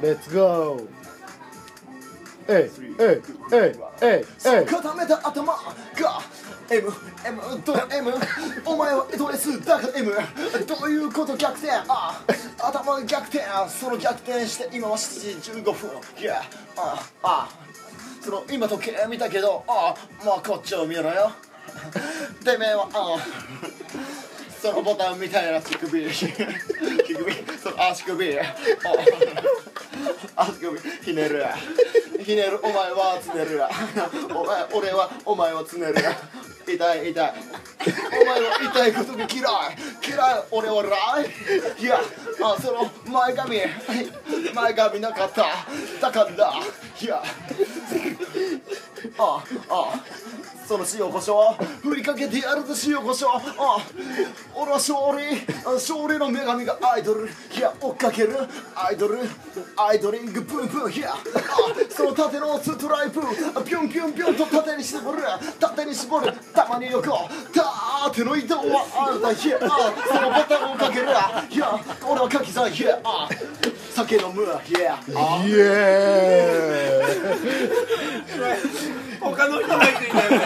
レッツゴーえいえいえいえいえい。固めた頭が M M と M お前はエドレスだから M どういうこと逆転？あ頭が逆転。その逆転して今は7時15分。Yeah ああ。その今時計見たけどあまあこっちを見ろよ。てめえはあ。そのボタンみたいな乳首。乳首？その足首。あ。足首ひねるや。ひねるお前はつねるや。お前俺はお前をつねるや。痛い痛い。お前は痛いことが嫌い。嫌い俺はライ。いやあその前髪。前髪なかった。だからいや。あああ。その塩コショウ振りかけてやるぞ塩コショウあ俺は勝利勝利の女神がアイドル。いや追っかけるアイドル。アイドリングブンブンいやあその縦のストライプピョンピョンピョンと縦に絞る縦に絞るたまに横縦の移動はあるだいやあそのボタンをかけるいや俺は柿さんいやあ酒飲むいやイエーイ他の人入っていないよね